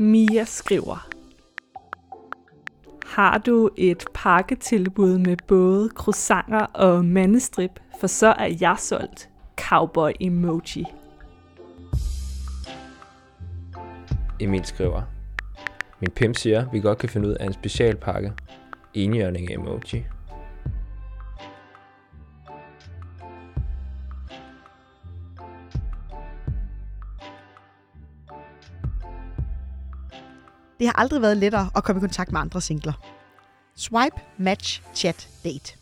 Mia skriver, Har du et pakketilbud med både croissanter og mandestrip, for så er jeg solgt cowboy emoji. Emil skriver, Min pimp siger, vi godt kan finde ud af en specialpakke. Enhjørning emoji. Det har aldrig været lettere at komme i kontakt med andre singler. Swipe, match, chat, date.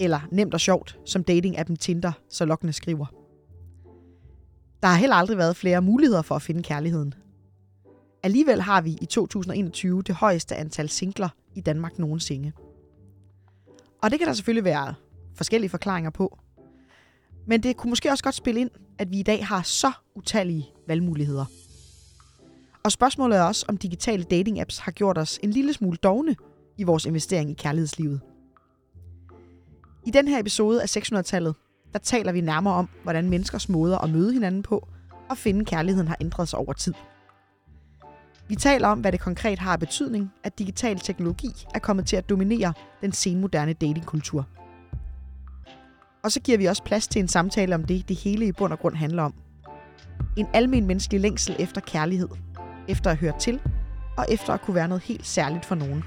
Eller nemt og sjovt, som dating-appen Tinder så lokkende skriver. Der har heller aldrig været flere muligheder for at finde kærligheden. Alligevel har vi i 2021 det højeste antal singler i Danmark nogensinde. Og det kan der selvfølgelig være forskellige forklaringer på. Men det kunne måske også godt spille ind, at vi i dag har så utallige valgmuligheder. Og spørgsmålet er også, om digitale dating-apps har gjort os en lille smule dogne i vores investering i kærlighedslivet. I den her episode af 600-tallet, der taler vi nærmere om, hvordan menneskers måder at møde hinanden på og finde kærligheden har ændret sig over tid. Vi taler om, hvad det konkret har af betydning, at digital teknologi er kommet til at dominere den senmoderne datingkultur. Og så giver vi også plads til en samtale om det, det hele i bund og grund handler om. En almen menneskelig længsel efter kærlighed, efter at høre til, og efter at kunne være noget helt særligt for nogen.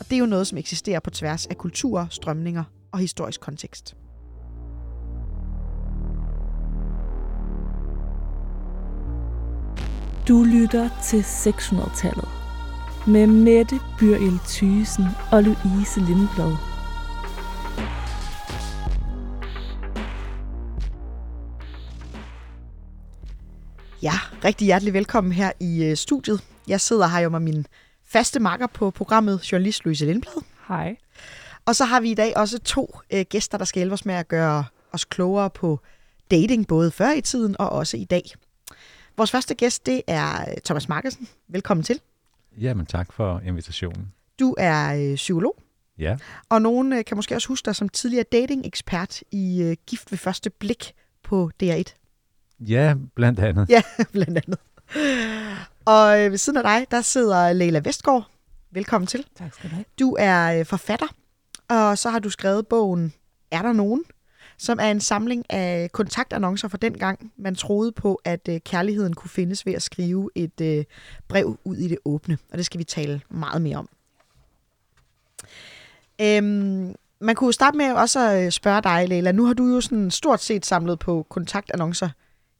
Og det er jo noget, som eksisterer på tværs af kulturer, strømninger og historisk kontekst. Du lytter til 600-tallet med Mette Byrjel Thysen og Louise Lindblad. Rigtig hjertelig velkommen her i øh, studiet. Jeg sidder her jo med min faste makker på programmet, journalist Louise Lindblad. Hej. Og så har vi i dag også to øh, gæster, der skal hjælpe os med at gøre os klogere på dating, både før i tiden og også i dag. Vores første gæst, det er øh, Thomas Markersen. Velkommen til. Jamen tak for invitationen. Du er øh, psykolog, Ja, og nogen øh, kan måske også huske dig som tidligere dating-ekspert i øh, Gift ved første blik på DR1. Ja blandt andet. Ja, blandt andet. Og øh, ved siden af dig, der sidder Leila Vestgaard. Velkommen til. Tak skal du have. Du er øh, forfatter, og så har du skrevet bogen Er der nogen? Som er en samling af kontaktannoncer fra den gang, man troede på, at øh, kærligheden kunne findes ved at skrive et brev ud i det åbne. Og det skal vi tale meget mere om. Øhm, man kunne starte med også at spørge dig, Leila. Nu har du jo sådan stort set samlet på kontaktannoncer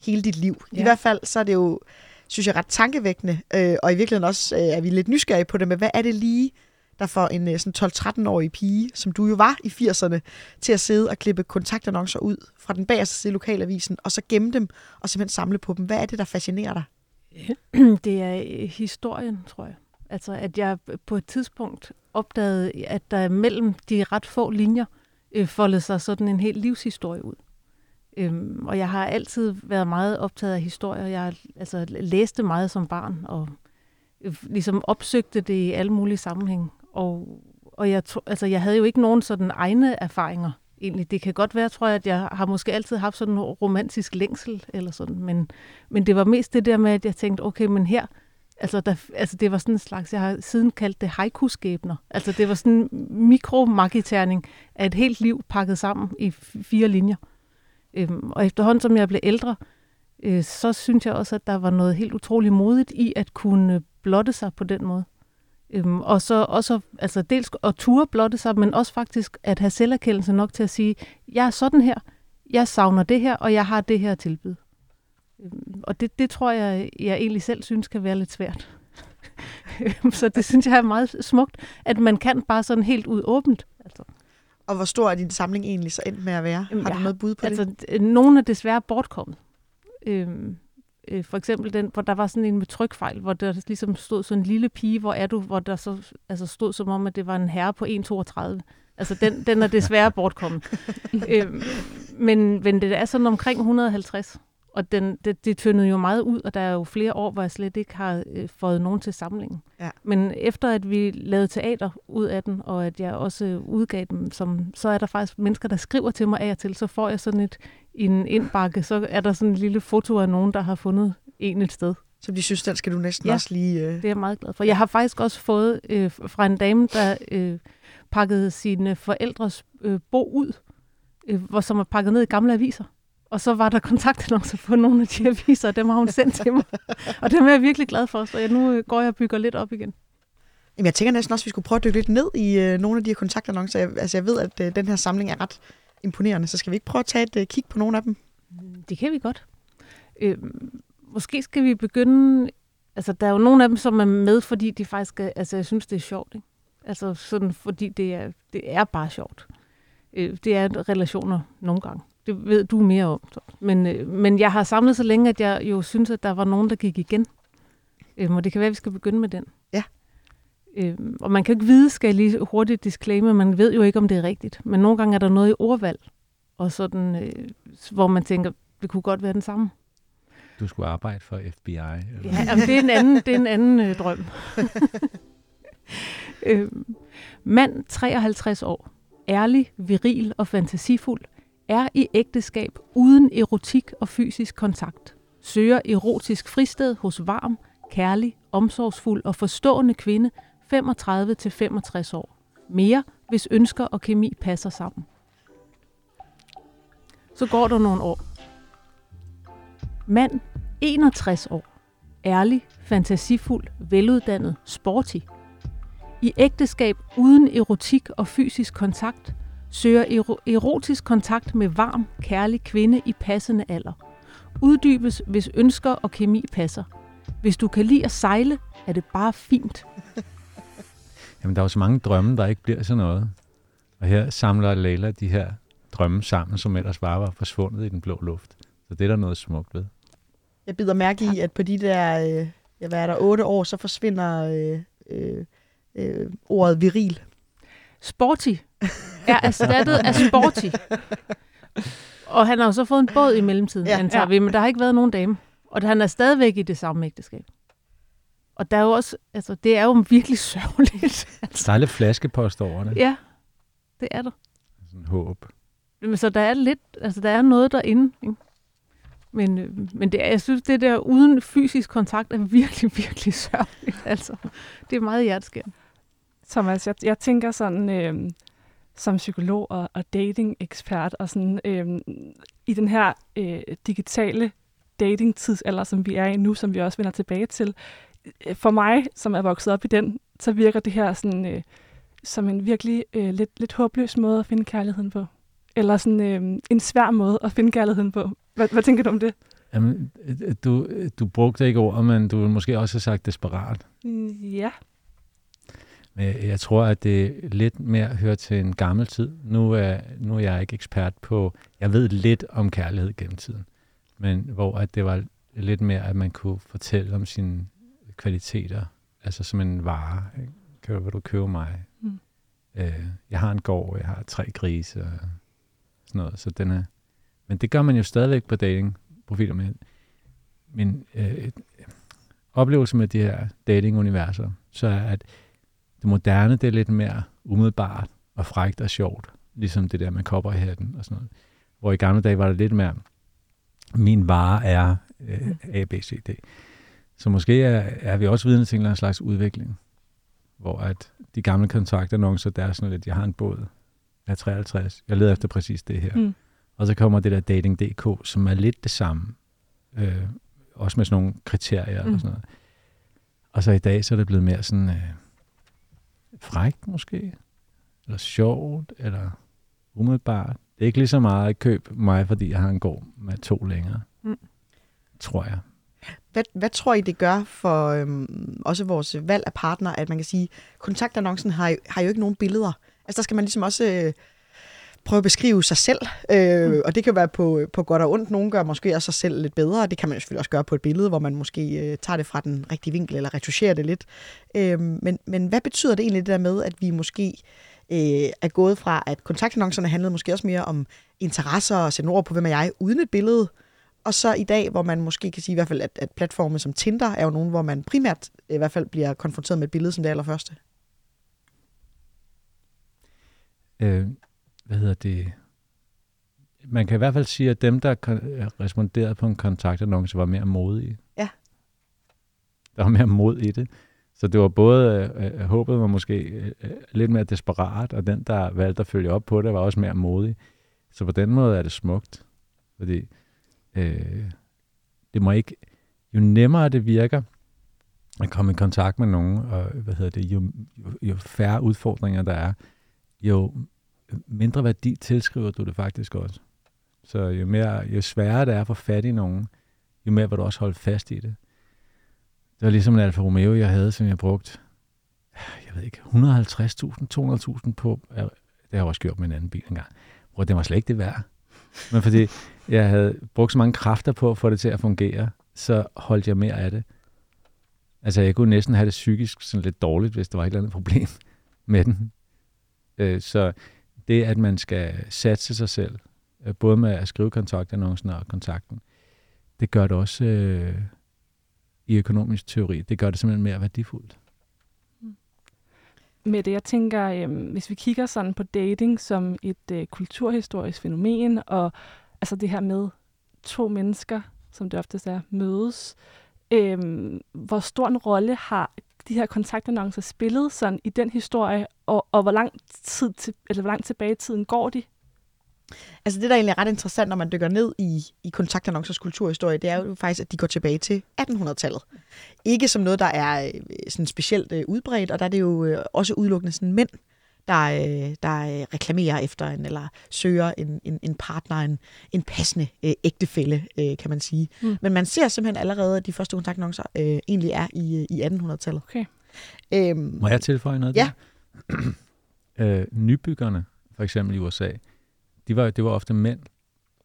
hele dit liv. Ja. I hvert fald så er det jo, synes jeg, ret tankevækkende, øh, og i virkeligheden også øh, er vi lidt nysgerrige på det, men hvad er det lige, der får en øh, sådan 12-13-årig pige, som du jo var i 80'erne, til at sidde og klippe kontaktannoncer ud fra den bagerste side lokalavisen, og så gemme dem, og simpelthen samle på dem. Hvad er det, der fascinerer dig? Det er øh, historien, tror jeg. Altså, at jeg på et tidspunkt opdagede, at der mellem de ret få linjer øh, foldede sig sådan en hel livshistorie ud. Øhm, og jeg har altid været meget optaget af historie. Jeg altså, læste meget som barn, og øh, ligesom opsøgte det i alle mulige sammenhænge. Og, og jeg, altså, jeg havde jo ikke nogen sådan egne erfaringer egentlig. Det kan godt være, tror jeg, at jeg har måske altid haft sådan en romantisk længsel eller sådan, men, men det var mest det der med, at jeg tænkte, okay, men her, altså, der, altså det var sådan en slags, jeg har siden kaldt det haiku-skæbner. Altså det var sådan en mikromarkiterning af et helt liv pakket sammen i fire linjer. Øhm, og efterhånden, som jeg blev ældre, øh, så synes jeg også, at der var noget helt utroligt modigt i at kunne blotte sig på den måde. Øhm, og så også, altså dels at ture blotte sig, men også faktisk at have selverkendelse nok til at sige, jeg er sådan her, jeg savner det her, og jeg har det her tilbud. Øhm, og det, det tror jeg, jeg egentlig selv synes kan være lidt svært. Øhm, så det synes jeg er meget smukt, at man kan bare sådan helt ud åbent. Altså, og hvor stor er din samling egentlig så endt med at være? Jamen, har du jeg noget bud på altså, det? d- nogle er desværre bortkommet. Øhm, øh, for eksempel den, hvor der var sådan en med trykfejl, hvor der ligesom stod sådan en lille pige, hvor er du, hvor der så altså stod som om, at det var en herre på 1,32. Altså den, den er desværre bortkommet. øhm, men, men det er sådan omkring 150. Og den, det, det tyndede jo meget ud, og der er jo flere år, hvor jeg slet ikke har øh, fået nogen til samlingen. Ja. Men efter at vi lavede teater ud af den, og at jeg også udgav dem, som, så er der faktisk mennesker, der skriver til mig af og til, så får jeg sådan et, en indbakke, så er der sådan en lille foto af nogen, der har fundet en et sted. som de synes, den skal du næsten Ja. også lige... Øh... Det er jeg meget glad for. Jeg har faktisk også fået øh, fra en dame, der øh, pakkede sine forældres øh, bo ud, øh, hvor, som er pakket ned i gamle aviser. Og så var der kontaktannoncer på nogle af de aviser, og dem har hun sendt til mig. Og dem er jeg virkelig glad for, så jeg, nu øh, går jeg og bygger lidt op igen. Jamen, jeg tænker næsten også, at vi skulle prøve at dykke lidt ned i øh, nogle af de her kontaktannoncer. Jeg, altså, jeg ved, at øh, den her samling er ret imponerende, så skal vi ikke prøve at tage et øh, kig på nogle af dem? Det kan vi godt. Øh, måske skal vi begynde... Altså, der er jo nogle af dem, som er med, fordi de faktisk er, altså, jeg synes, det er sjovt. Ikke? Altså, sådan, fordi det er, det er bare sjovt. Øh, det er relationer nogle gange. Det ved du mere om. Men, øh, men jeg har samlet så længe, at jeg jo synes, at der var nogen, der gik igen. Øh, og det kan være, at vi skal begynde med den. Ja. Øh, og man kan ikke vide, skal jeg lige hurtigt disclaimer, man ved jo ikke, om det er rigtigt. Men nogle gange er der noget i ordvalg, og sådan, øh, hvor man tænker, det kunne godt være den samme. Du skulle arbejde for FBI. Eller? Ja, jamen, det er en anden, det er en anden øh, drøm. øh, mand 53 år, ærlig, viril og fantasifuld, er i ægteskab uden erotik og fysisk kontakt. Søger erotisk fristed hos varm, kærlig, omsorgsfuld og forstående kvinde 35-65 år. Mere, hvis ønsker og kemi passer sammen. Så går der nogle år. Mand 61 år ærlig, fantasifuld, veluddannet, sporty. I ægteskab uden erotik og fysisk kontakt, søger ero- erotisk kontakt med varm, kærlig kvinde i passende alder. Uddybes, hvis ønsker og kemi passer. Hvis du kan lide at sejle, er det bare fint. Jamen, der er jo så mange drømme, der ikke bliver sådan noget. Og her samler Leila de her drømme sammen, som ellers bare var forsvundet i den blå luft. Så det er der noget smukt ved. Jeg bider mærke i, at på de der, øh, ja, hvad er der, otte år, så forsvinder øh, øh, øh, ordet viril. Sporty er erstattet af sporty. Og han har jo så fået en båd i mellemtiden, Ja. antager Ja. vi, men der har ikke været nogen dame. Og han er stadigvæk i det samme ægteskab. Og der er jo også, altså, det er jo virkelig sørgeligt. Altså, Der er lidt flaskepost over det. ja, det er der. Sådan håb. Men så der er lidt, altså der er noget derinde, ikke? Men, øh, men det er, jeg synes, det der uden fysisk kontakt er virkelig, virkelig sørgeligt. Altså, det er meget hjerteskærende. Thomas, jeg, jeg tænker sådan, øh, som psykolog og, og dating-ekspert, og sådan, øh, i den her øh, digitale dating-tidsalder, som vi er i nu, som vi også vender tilbage til, øh, for mig, som er vokset op i den, så virker det her sådan, øh, som en virkelig øh, lidt, lidt håbløs måde at finde kærligheden på. Eller sådan øh, en svær måde at finde kærligheden på. Hvad, hvad tænker du om det? Jamen, øh, du, du brugte ikke ord, men du ville måske også have sagt desperat. Mm, Ja. Men jeg- tror, at det lidt mere hører til en gammel tid. Nu er, nu er jeg ikke ekspert på... Jeg ved lidt om kærlighed gennem tiden. Men hvor at det var lidt mere, at man kunne fortælle om sine kvaliteter. Altså som en vare. ikke? Kan du, vil du købe mig? Mm. Øh, jeg har en gård, jeg har tre grise og sådan noget. Så den er, men det gør man jo stadigvæk på datingprofiler. Men, men øh, oplevelsen med de her datinguniverser, så er, at det moderne, det er lidt mere umiddelbart og frægt og sjovt. Ligesom det der med kopperhatten og sådan noget. Hvor i gamle dage var det lidt mere, min vare er øh, A, B, C, D. Så måske er, er vi også vidne til en eller anden slags udvikling, hvor at de gamle kontaktannoncer, der er sådan lidt, jeg har en båd, jeg er 53, jeg leder efter præcis det her. Mm. Og så kommer det der dating.dk, som er lidt det samme. Øh, også med sådan nogle kriterier Mm. og sådan noget. Og så i dag, så er det blevet mere sådan øh, frækt måske, eller sjovt, eller umiddelbart. Det er ikke lige så meget køb mig, fordi jeg har en gård med to længere. Mm. Tror jeg. Hvad, hvad tror I, det gør for øhm, også vores valg af partner, at man kan sige, kontaktannoncen har, har jo ikke nogen billeder. Altså der skal man ligesom også øh, prøve at beskrive sig selv, øh, mm. og det kan være på, på godt og ondt. Nogle gør måske også sig selv lidt bedre, og det kan man jo selvfølgelig også gøre på et billede, hvor man måske øh, tager det fra den rigtige vinkel, eller retuscherer det lidt. Øh, men, men hvad betyder det egentlig det der med, at vi måske øh, er gået fra, at kontaktannoncerne handlede måske også mere om interesser og sætte ord på, hvem er jeg, uden et billede, og så i dag, hvor man måske kan sige i hvert fald, at, at platforme som Tinder er jo nogen, hvor man primært i hvert fald bliver konfronteret med et billede som det allerførste. Øh, hvad hedder det? Man kan i hvert fald sige, at dem, der responderede på en kontaktannonce, var mere modige. Ja. Der var mere mod i det. Så det var både, øh, øh håbet var måske øh, øh, lidt mere desperat, og den, der valgte at følge op på det, var også mere modig. Så på den måde er det smukt. Fordi øh, det må ikke, jo nemmere det virker at komme i kontakt med nogen, og hvad hedder det, jo, jo, jo færre udfordringer der er, jo mindre værdi tilskriver du det faktisk også. Så jo, mere, jo sværere det er for fat i nogen, jo mere vil du også holde fast i det. Det var ligesom en Alfa Romeo, jeg havde, som jeg brugte, jeg ved ikke, 150.000, 200.000 på. Det har jeg også gjort med en anden bil engang. Hvor det var slet ikke det værd. Men fordi jeg havde brugt så mange kræfter på at få det til at fungere, så holdt jeg mere af det. Altså, jeg kunne næsten have det psykisk sådan lidt dårligt, hvis der var et eller andet problem med den. Øh, så det, at man skal satse sig selv, øh, både med at skrive kontaktannoncen og kontakten, det gør det også øh, i økonomisk teori. Det gør det simpelthen mere værdifuldt. Mm. Med det, jeg tænker, øh, hvis vi kigger sådan på dating som et øh, kulturhistorisk fænomen, og altså det her med to mennesker, som det oftest er, mødes, øh, hvor stor en rolle har de her kontaktannoncer spillet sådan i den historie, og, og hvor, lang tid til, eller hvor langt tilbage i tiden går de? Altså det, der egentlig er ret interessant, når man dykker ned i, i kontaktannoncers kulturhistorie, det er jo faktisk, at de går tilbage til 1800-tallet. Ikke som noget, der er øh, sådan specielt øh, udbredt, og der er det jo øh, også udelukkende sådan mænd, der, øh, der øh, reklamerer efter en, eller søger en, en, en partner, en, en passende øh, ægtefælle, øh, kan man sige. Mm. Men man ser simpelthen allerede, at de første kontaktannoncer øh, egentlig er i, i 1800-tallet. Okay. Øhm, Må jeg tilføje noget? Ja. øh, nybyggerne, for eksempel i USA, de var, det var ofte mænd,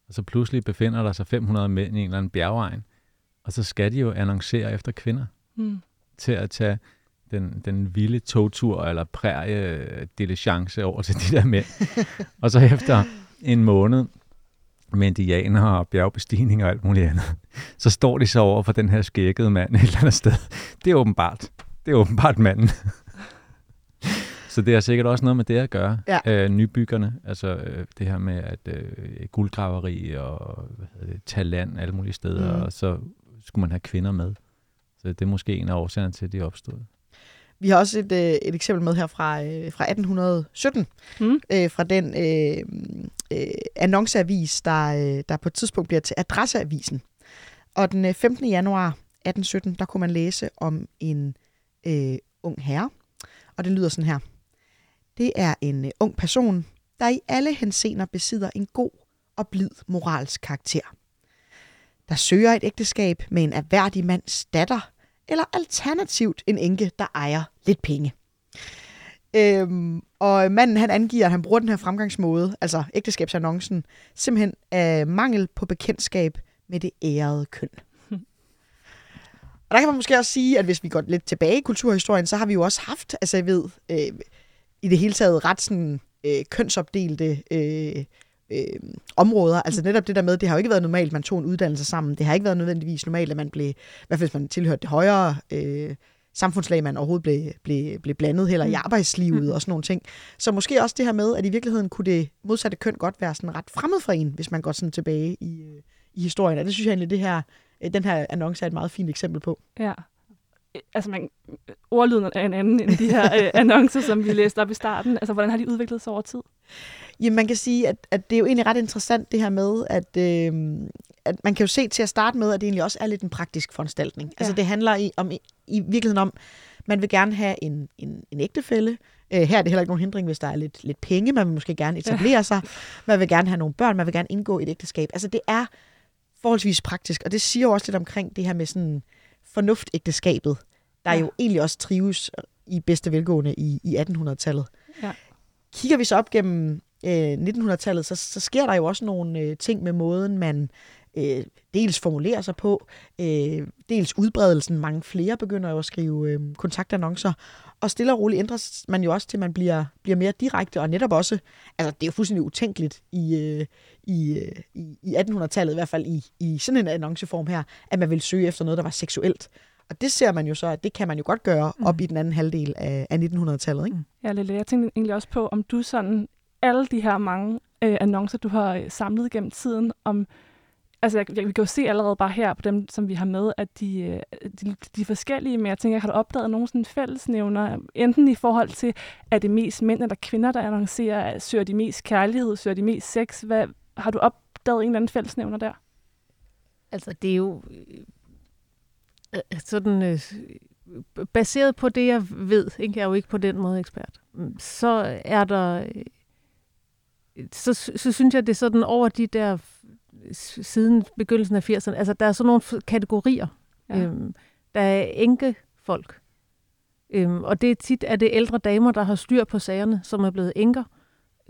og så pludselig befinder der sig 500 mænd i en eller anden bjergegn, og så skal de jo annoncere efter kvinder Mm. til at tage den, den vilde togtur eller prærie diligence over til de der mænd. og så efter en måned med indianer og bjergbestigning og alt muligt andet, så står de så over for den her skækkede mand et eller andet sted. Det er åbenbart. Det er åbenbart manden. så det har sikkert også noget med det at gøre. Ja. Øh, nybyggerne, altså øh, det her med at øh, guldgraveri og hvad hedder det, tage land alle mulige steder, mm. og så skulle man have kvinder med. Så det er måske en af årsagerne til, at de opstod. Vi har også et, øh, et eksempel med her fra, øh, fra 1817, Mm. øh, fra den øh, øh, annonceavis, der, øh, der på et tidspunkt bliver til Adresseavisen. Og den øh, 15. januar 1817, der kunne man læse om en øh, ung herre, og det lyder sådan her. Det er en øh, ung person, der i alle henseender besidder en god og blid moralsk karakter. Der søger et ægteskab med en erhverdig mands datter, eller alternativt en enke, der ejer lidt penge. Øhm, og manden han angiver, at han bruger den her fremgangsmåde, altså ægteskabsannoncen, simpelthen af mangel på bekendtskab med det ærede køn. Og der kan man måske også sige, at hvis vi går lidt tilbage i kulturhistorien, så har vi jo også haft, altså jeg ved, øh, i det hele taget ret sådan, øh, kønsopdelte øh, øh, områder. Altså netop det der med, det har jo ikke været normalt, at man tog en uddannelse sammen. Det har ikke været nødvendigvis normalt, at man blev, i hvert fald hvis man tilhørte det højere øh, samfundslag, man overhovedet blev, blev, blev blandet heller i arbejdslivet og sådan nogle ting. Så måske også det her med, at i virkeligheden kunne det modsatte køn godt være sådan ret fremmed for en, hvis man går sådan tilbage i, øh, i historien. Og det synes jeg egentlig, det her, øh, den her annonce er et meget fint eksempel på. Ja. Altså, man, ordlyden er en anden end de her øh, annoncer, som vi læste op i starten. Altså, hvordan har de udviklet sig over tid? Jamen, man kan sige, at, at det er jo egentlig ret interessant det her med, at, øh, at man kan jo se til at starte med, at det egentlig også er lidt en praktisk foranstaltning. Ja. Altså, det handler i, om, i virkeligheden om, man vil gerne have en, en, en ægtefælle. Øh, her er det heller ikke nogen hindring, hvis der er lidt, lidt penge. Man vil måske gerne etablere ja. sig. Man vil gerne have nogle børn. Man vil gerne indgå et ægteskab. Altså, det er forholdsvis praktisk, og det siger jo også lidt omkring det her med sådan fornuftægteskabet, der ja. Jo egentlig også trives i bedste velgående i, i 1800-tallet. Ja. Kigger vi så op gennem øh, 1900-tallet, så, så sker der jo også nogle øh, ting med måden, man øh, dels formulerer sig på, øh, dels udbredelsen. Mange flere begynder jo at skrive øh, kontaktannoncer, og stille og roligt ændres man jo også til, at man bliver, bliver mere direkte, og netop også, altså det er jo fuldstændig utænkeligt i, øh, i, øh, i, i 1800-tallet, i hvert fald i, i sådan en annonceform her, at man vil søge efter noget, der var seksuelt. Og det ser man jo så, at det kan man jo godt gøre Mm. op i den anden halvdel af, af 1900-tallet. Ikke? Ja, Lille, jeg tænkte egentlig også på, om du sådan, alle de her mange øh, annoncer, du har øh, samlet gennem tiden, om altså, jeg, jeg, vi kan jo se allerede bare her på dem, som vi har med, at de, øh, de, de er forskellige, men jeg tænker, har du opdaget nogen sådan fællesnævner, enten i forhold til, er det mest mænd eller kvinder, der annoncerer, søger de mest kærlighed, søger de mest sex? Hvad, har du opdaget en eller anden fællesnævner der? Altså, det er jo øh, sådan øh, baseret på det, jeg ved, ikke? jeg er jo ikke på den måde ekspert, mm, så er der, øh, så, så synes jeg, det er sådan over de der siden begyndelsen af 80'erne, altså der er sådan nogle kategorier. Ja. Øhm, der er enke folk, øhm, og det er tit er det ældre damer, der har styr på sagerne, som er blevet enker,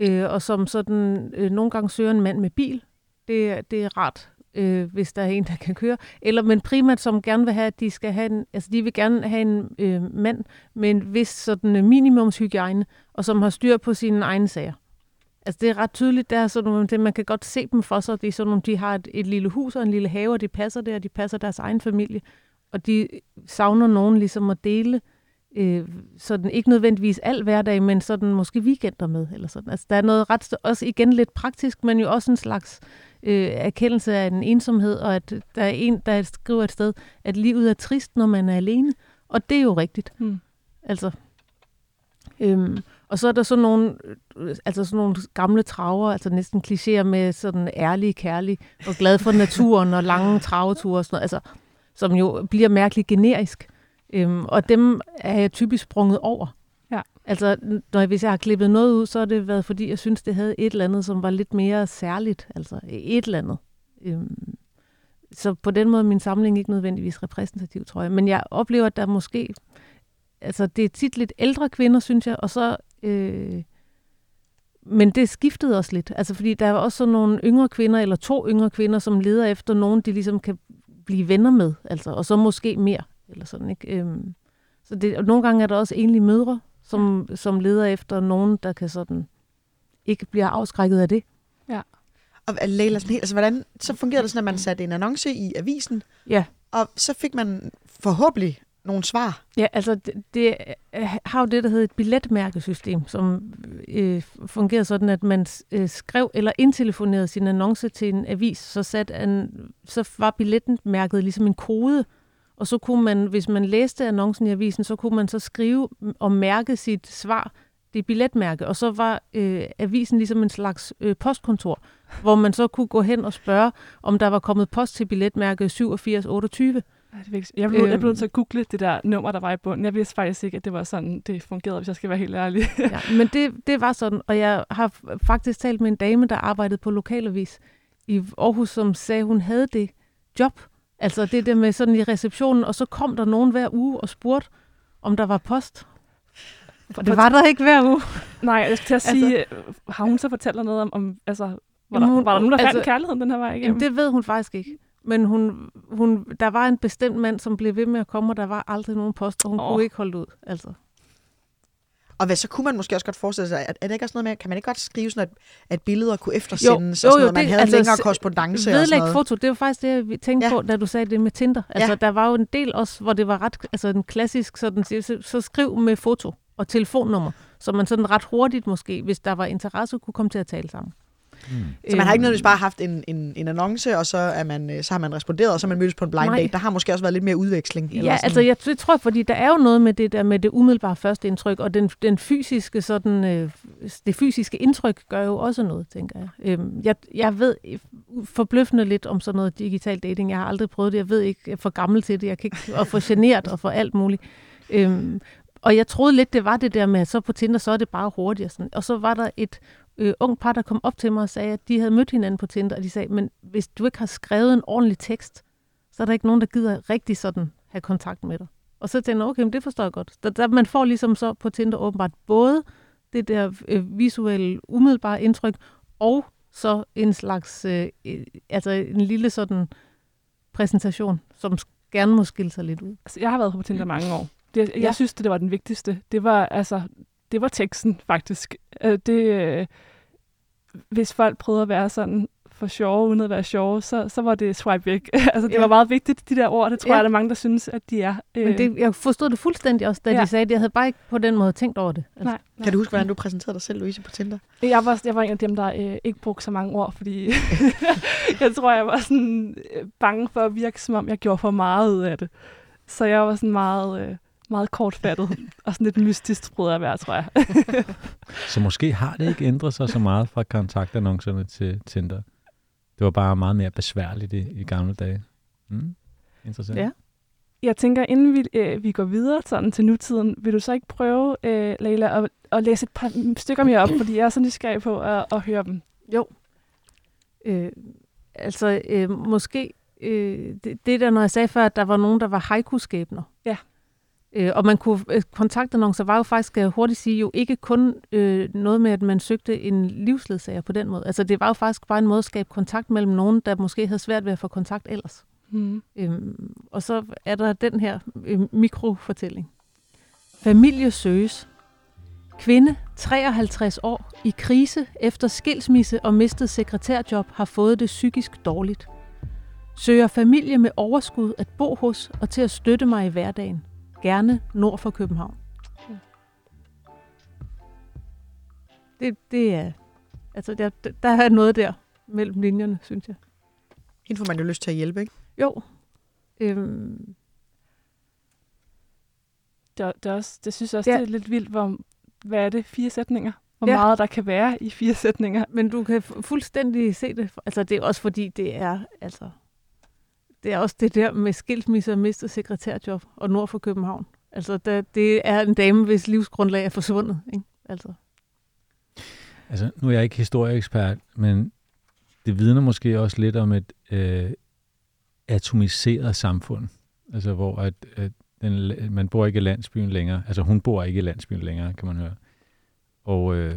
øh, og som sådan øh, nogle gange søger en mand med bil. Det, det er rart øh, hvis der er en, der kan køre. Eller, men primært som gerne vil have, at de skal have en, altså de vil gerne have en øh, mand med en vis sådan øh, minimumshygiejne, og som har styr på sine egne sager. Altså det er ret tydeligt, der er sådan nogle, det, man kan godt se dem for sig, det er sådan nogle, de har et, et lille hus og en lille have, og de passer der, og de passer deres egen familie, og de savner nogen ligesom at dele, øh, sådan ikke nødvendigvis al hverdag, men sådan måske weekender med, eller sådan. Altså der er noget ret, også igen lidt praktisk, men jo også en slags øh, erkendelse af en ensomhed, og at der er en, der skriver et sted, at livet er trist, når man er alene. Og det er jo rigtigt. Mm. Altså, øhm, og så er der sådan nogle, øh, altså sådan nogle gamle traver, altså næsten klichéer med sådan ærlig, kærlig og glad for naturen og lange traveture og sådan noget, altså, som jo bliver mærkeligt generisk. Øhm, og dem er jeg typisk sprunget over. Altså, når, hvis jeg har klippet noget ud, så har det været, fordi jeg synes, det havde et eller andet, som var lidt mere særligt. Altså, et eller andet. Øhm, så på den måde er min samling ikke nødvendigvis repræsentativ, tror jeg. Men jeg oplever, at der måske... Altså, det er tit lidt ældre kvinder, synes jeg, og så... Øh, men det skiftede også lidt. Altså, fordi der er også sådan nogle yngre kvinder, eller to yngre kvinder, som leder efter nogen, de ligesom kan blive venner med. Altså, og så måske mere. Eller sådan, ikke? Øhm, så det, og nogle gange er der også enlige mødre, som, ja. som leder efter nogen, der kan sådan ikke blive afskrækket af det. Ja. Og Leila, sådan helt, altså, hvordan, så fungerede det sådan, at man satte en annonce i avisen, ja. og så fik man forhåbentlig nogle svar. Ja, altså det, det har jo det, der hedder et billetmærkesystem, som øh, fungerer sådan, at man øh, skrev eller indtelefonerede sin annonce til en avis, så, sat en, så var billetten mærket ligesom en kode, og så kunne man, hvis man læste annoncen i avisen, så kunne man så skrive og mærke sit svar, det billetmærke, og så var øh, avisen ligesom en slags øh, postkontor, hvor man så kunne gå hen og spørge, om der var kommet post til billetmærke 8728. Jeg blev, jeg blev nødt til at google det der nummer, der var i bunden. Jeg vidste faktisk ikke, at det var sådan, det fungerede, hvis jeg skal være helt ærlig. ja, men det, det var sådan, og jeg har faktisk talt med en dame, der arbejdede på lokalavis i Aarhus, som sagde, hun havde det job, Altså det der med sådan i receptionen, og så kom der nogen hver uge og spurgte, om der var post. For det var der ikke hver uge. Nej, jeg skal til at altså- sige, altså, har hun så fortalt noget om, om altså, var, der, var der nogen, der altså, fandt kærligheden den her vej igennem? Jamen, det ved hun faktisk ikke. Men hun, hun, der var en bestemt mand, som blev ved med at komme, og der var aldrig nogen post, og hun oh. kunne ikke holde ud. Altså. Og hvad, så kunne man måske også godt forestille sig, at er det ikke også noget med, kan man ikke godt skrive sådan, at, at billeder kunne eftersendes, jo, jo, jo, og sådan noget, man det, havde altså, længere korrespondence og sådan noget? foto, det var faktisk det, jeg tænkte ja. på, da du sagde det med Tinder. Altså, ja. der var jo en del også, hvor det var ret, altså en klassisk sådan, så, så skriv med foto og telefonnummer, så man sådan ret hurtigt måske, hvis der var interesse, kunne komme til at tale sammen. Mm. Så man har ikke nødvendigvis bare haft en, en, en annonce, og så, er man, øh, så har man responderet, og så har man mødtes på en blind Nej. date. Der har måske også været lidt mere udveksling. Ja, eller altså jeg, tror, fordi der er jo noget med det der med det umiddelbare første indtryk, og den, den fysiske, sådan, øh, det fysiske indtryk gør jo også noget, tænker jeg. Øhm, jeg. Jeg ved forbløffende lidt om sådan noget digital dating. Jeg har aldrig prøvet det. Jeg ved ikke, jeg er for gammel til det. Jeg kan ikke, og for generet og for alt muligt. Øhm, og jeg troede lidt, det var det der med, at så på Tinder, så er det bare hurtigt. Og, sådan. og så var der et øh, ung par, der kom op til mig og sagde, at de havde mødt hinanden på Tinder, og de sagde, men hvis du ikke har skrevet en ordentlig tekst, så er der ikke nogen, der gider rigtig sådan have kontakt med dig. Og så tænkte jeg, okay, men det forstår jeg godt. Der, der, man får ligesom så på Tinder åbenbart både det der øh, visuelle, umiddelbare indtryk, og så en slags, øh, altså en lille sådan præsentation, som gerne må skille sig lidt ud. Altså, jeg har været på Tinder mange år. Det, jeg ja. synes, det var den vigtigste. Det var altså det var teksten faktisk. Øh, det, øh, hvis folk prøvede at være sådan for sjove, uden at være sjove, så, så var det swipe væk. altså, det Ja. var meget vigtigt, de der ord. Det tror Ja. jeg, der er mange, der synes, at de er. Øh, Men det, jeg forstod det fuldstændig også, da Ja. de sagde det. Jeg havde bare ikke på den måde tænkt over det. Altså, nej, nej. Kan du huske, hvordan du præsenterede dig selv, Louise, på Tinder? Jeg var, jeg var en af dem, der øh, ikke brugte så mange ord, fordi jeg tror, jeg var sådan øh, bange for at virke, som om jeg gjorde for meget ud af det. Så jeg var sådan meget, øh, meget kortfattet og sådan lidt mystisk, jeg at være, tror jeg. Så måske har det ikke ændret sig så meget fra kontaktannoncerne til Tinder. Det var bare meget mere besværligt i, i gamle dage. Mm. Interessant. Ja. Jeg tænker, inden vi, øh, vi går videre sådan til nutiden, vil du så ikke prøve, øh, Leila, at, at læse et par stykker mere op, fordi jeg er så nysgerrig på at, at høre dem. Jo. Øh, altså, øh, måske... Øh, det, det der, når jeg sagde før, at der var nogen, der var haiku-skæbner. Ja. Øh, og man kunne... Øh, kontaktannoncer var jo faktisk, skal jeg hurtigt sige, jo ikke kun øh, noget med, at man søgte en livsledsager på den måde. Altså, det var jo faktisk bare en måde at skabe kontakt mellem nogen, der måske havde svært ved at få kontakt ellers. Mm. Øhm, og så er der den her øh, mikrofortælling. Familie søges. Kvinde, 53 år, i krise efter skilsmisse og mistet sekretærjob, har fået det psykisk dårligt. Søger familie med overskud at bo hos og til at støtte mig i hverdagen. Gerne nord for København. Det, det er... Altså, der, der er noget der mellem linjerne, synes jeg. Hende får man jo lyst til at hjælpe, ikke? Jo. Øhm, Det, det, er også, det synes jeg også, Ja. ja. det er lidt vildt, hvor, hvad er det, fire sætninger? Hvor Ja. meget der kan være i fire sætninger. Men du kan fu- fuldstændig se det. Altså, det er også fordi, det er, altså, det er også det der med skilsmisse og mistet sekretærjob og nord for København. Altså, der, det er en dame, hvis livsgrundlag er forsvundet. Ikke? Altså, Altså, nu er jeg ikke historieekspert, men det vidner måske også lidt om et øh, atomiseret samfund. Altså, hvor at, at den, man bor ikke i landsbyen længere. Altså, hun bor ikke i landsbyen længere, kan man høre. Og øh,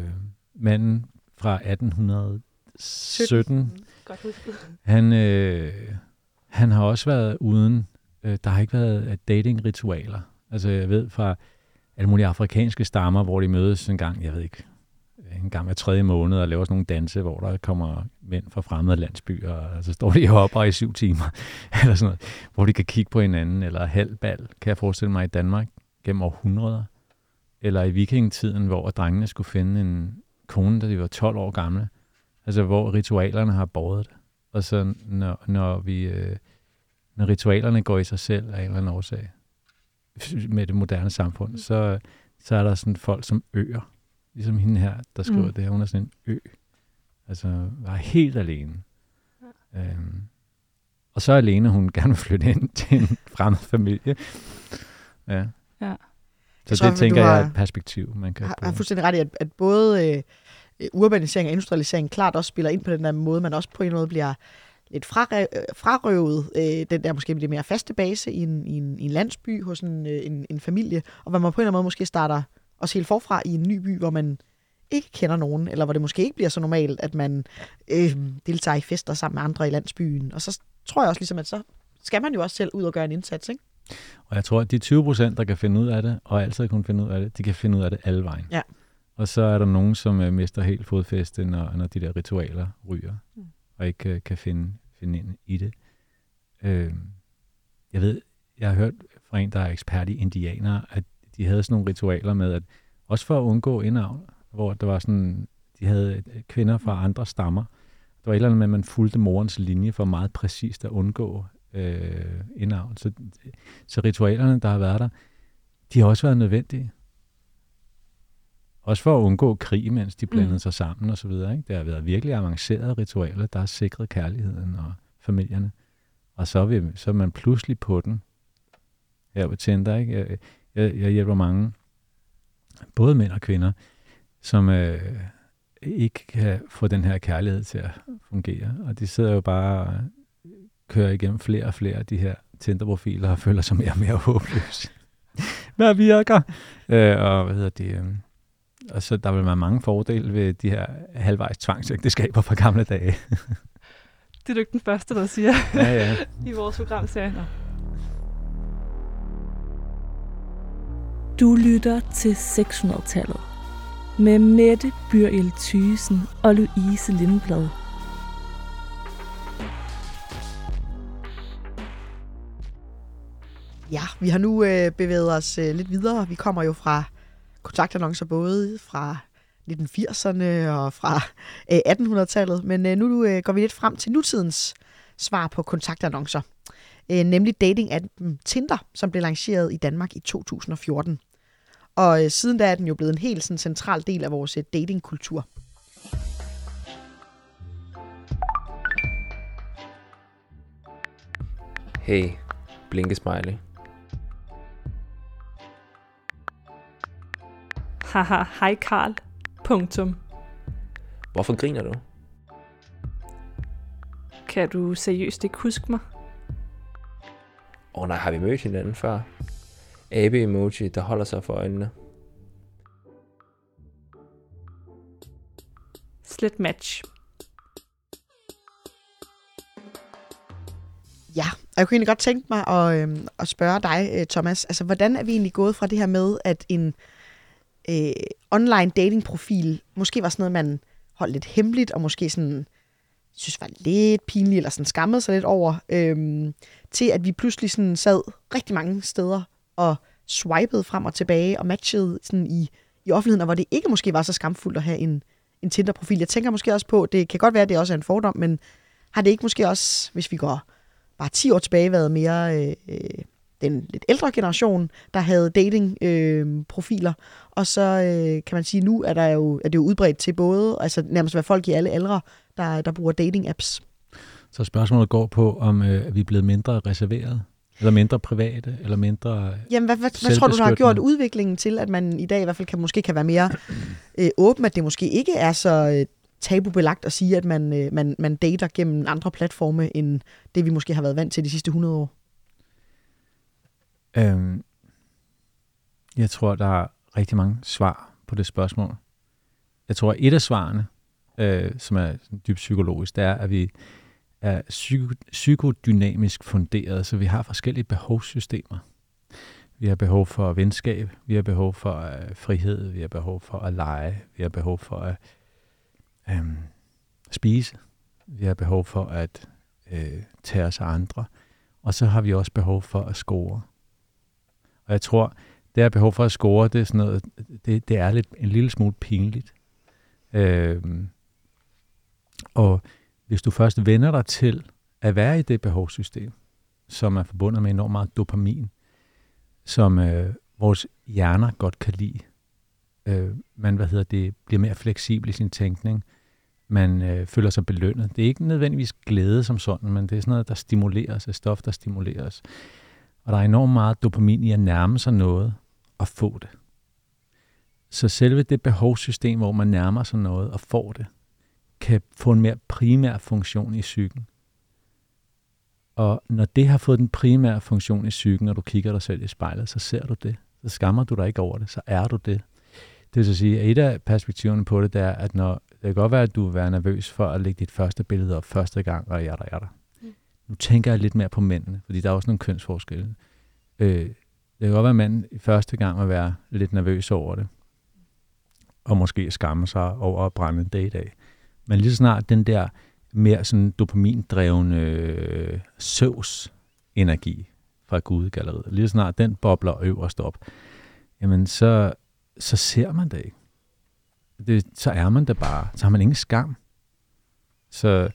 manden fra 1817, Godt husket. han, øh, han har også været uden, øh, der har ikke været datingritualer. dating-ritualer. Altså jeg ved fra alle mulige afrikanske stammer, hvor de mødes en gang, jeg ved ikke, en gang hver tredje måned og laver sådan nogle danse, hvor der kommer mænd fra fremmede landsbyer, og så står de og hopper i syv timer, eller sådan noget, hvor de kan kigge på hinanden, eller halvbal, kan jeg forestille mig i Danmark, gennem århundreder. Eller i vikingetiden, hvor drengene skulle finde en kone, da de var 12 år gamle. Altså hvor ritualerne har båret det. Og så når, når vi øh, når ritualerne går i sig selv af en eller anden årsag med det moderne samfund, så, så er der sådan folk som øer. Ligesom hende her, der skriver mm. Det her. Hun er sådan en ø. Altså var helt alene. Ja. Øhm, og så alene, hun gerne vil flytte ind til en fremmed familie. Ja. Ja. Så Jeg tror, det du tænker jeg er et perspektiv, man kan har, bruge. har fuldstændig ret i, at, at både øh, urbanisering og industrialisering klart også spiller ind på den der måde, man også på en måde bliver lidt frarøvet, øh, frarøvet øh, den der måske lidt mere faste base i en, i en, i en landsby hos en, øh, en, en familie, og hvor man på en eller anden måde måske starter også helt forfra i en ny by, hvor man ikke kender nogen, eller hvor det måske ikke bliver så normalt, at man øh, deltager i fester sammen med andre i landsbyen. Og så tror jeg også ligesom, at så skal man jo også selv ud og gøre en indsats, ikke? Og jeg tror, at de 20 procent, der kan finde ud af det, og altid kunne finde ud af det, de kan finde ud af det alle vejen. Ja. Og så er der nogen, som uh, mister helt fodfæste, når, når de der ritualer ryger, Mm. mm. og ikke uh, kan finde, finde ind i det. Øh, jeg ved, jeg har hørt fra en, der er ekspert i indianere, at de havde sådan nogle ritualer med, at også for at undgå indavl, hvor der var sådan, de havde øh, kvinder fra andre stammer. Der var et eller andet med, at man fulgte morens linje for meget præcist at undgå øh, indavl. Så, så ritualerne, der har været der, de har også været nødvendige. Også for at undgå krig, mens de blandede Mm. mm. sig sammen og så videre. Ikke? Det har været virkelig avancerede ritualer, der har sikret kærligheden og familierne. Og så er, vi, så er man pludselig på den her på Tinder. Ikke? Jeg, jeg, jeg hjælper mange, både mænd og kvinder, som øh, ikke kan få den her kærlighed til at fungere. Og de sidder jo bare og kører igennem flere og flere af de her Tinder-profiler og føler sig mere og mere håbløse. Hvad virker? Øh, og hvad hedder det? Og så der vil være mange fordele ved de her halvvejs tvangsægteskaber fra gamle dage. det er du ikke den første, der siger ja, ja. i vores program, programserie. Du lytter til 600-tallet med Mette Byrjel Thysen og Louise Lindblad. Ja, vi har nu øh, bevæget os øh, lidt videre. Vi kommer jo fra kontaktannoncer både fra 1980'erne og fra øh, 1800-tallet, men øh, nu øh, går vi lidt frem til nutidens svar på kontaktannoncer. Øh, nemlig dating-appen Tinder, som blev lanceret i Danmark i 2014. Og øh, siden da er den jo blevet en helt sådan, central del af vores øh, datingkultur. Hey, blinkesmiley. Haha, hej Karl. Punktum. Hvorfor griner du? Kan du seriøst ikke huske mig? Åh oh, nej, har vi mødt hinanden før? Abe-emoji, der holder sig for øjnene. Slet match. Ja, og jeg kunne egentlig godt tænke mig at, øh, at spørge dig, øh, Thomas. Altså, hvordan er vi egentlig gået fra det her med, at en øh, online datingprofil måske var sådan noget, man holdt lidt hemmeligt, og måske sådan synes var lidt pinligt, eller sådan skammede sig lidt over, øh, til at vi pludselig sådan sad rigtig mange steder og swipede frem og tilbage og matchede sådan i, i offentligheden, og hvor det ikke måske var så skamfuldt at have en, en Tinder-profil. Jeg tænker måske også på, det kan godt være, at det også er en fordom, men har det ikke måske også, hvis vi går bare 10 år tilbage, været mere øh, øh den lidt ældre generation, der havde dating-profiler. Øh, og så øh, kan man sige, nu er, der jo, er det jo udbredt til både, altså nærmest hvad folk i alle aldre, der, der bruger dating-apps. Så spørgsmålet går på, om øh, vi er blevet mindre reserveret? Eller mindre private, eller mindre Jamen, hvad, hvad, hvad tror du, der har gjort udviklingen til, at man i dag i hvert fald kan, måske kan være mere øh, åben, at det måske ikke er så øh, tabubelagt at sige, at man, øh, man, man dater gennem andre platforme, end det vi måske har været vant til de sidste 100 år? Øhm, jeg tror, der er rigtig mange svar på det spørgsmål. Jeg tror, at et af svarene, øh, som er dybt psykologisk, det er, at vi er psyko- psykodynamisk funderet, så vi har forskellige behovssystemer. Vi har behov for venskab, vi har behov for øh, frihed, vi har behov for at lege, vi har behov for at øh, spise, vi har behov for at øh, tage os af andre, og så har vi også behov for at score. Og jeg tror, det her behov for at score, det er sådan noget, det, det er lidt en lille smule pinligt. Uh, og hvis du først vender dig til at være i det behovssystem, som er forbundet med enormt meget dopamin, som øh, vores hjerner godt kan lide. Øh, man hvad hedder det, bliver mere fleksibel i sin tænkning. Man øh, føler sig belønnet. Det er ikke nødvendigvis glæde som sådan, men det er sådan noget, der stimuleres, et stof, der stimuleres. Og der er enormt meget dopamin i at nærme sig noget og få det. Så selve det behovssystem, hvor man nærmer sig noget og får det, kan få en mere primær funktion i psyken. Og når det har fået den primære funktion i psyken, når du kigger dig selv i spejlet, så ser du det. Så skammer du dig ikke over det, så er du det. Det vil så sige, at et af perspektiverne på det, det er, at når, det kan godt være, at du vil være nervøs for at lægge dit første billede op første gang, og jeg der, jeg der. Nu tænker jeg lidt mere på mændene, fordi der er også nogle kønsforskelle. Øh, det kan godt være, at manden i første gang at være lidt nervøs over det, og måske skamme sig over at brænde en dag i dag. Men lige så snart den der mere sådan dopamindrevne øh, søvs-energi fra gudegalleriet, lige så snart den bobler øverst op, jamen så, så ser man det ikke. Det, så er man det bare. Så har man ingen skam. Så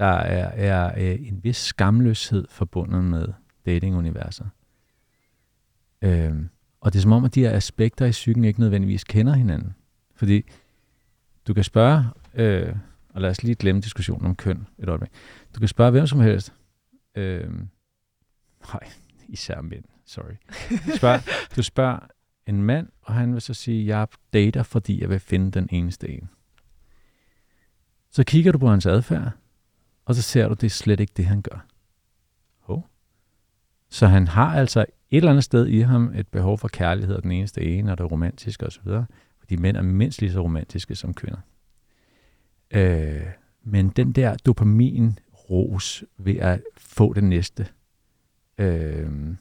der er, er, er en vis skamløshed forbundet med datinguniverset. Øhm, og det er som om, at de her aspekter i psyken ikke nødvendigvis kender hinanden. Fordi du kan spørge øh, og lad os lige glemme diskussionen om køn et øjeblik. Du kan spørge hvem som helst. Øh, nej, især mænd, sorry. Du spørger, du spørger en mand, og han vil så sige, jeg dater, fordi jeg vil finde den eneste en. Så kigger du på hans adfærd, og så ser du, det er slet ikke det, han gør. Oh. Så han har altså et eller andet sted i ham et behov for kærlighed, og den eneste ene, og det romantiske osv., fordi mænd er mindst lige så romantiske som kvinder. Øh, men den der dopamin-ros ved at få det næste. Øh,